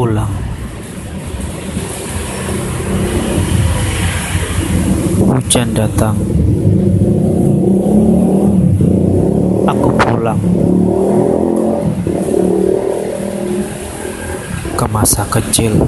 pulang. Hujan datang. Aku pulang ke masa kecil.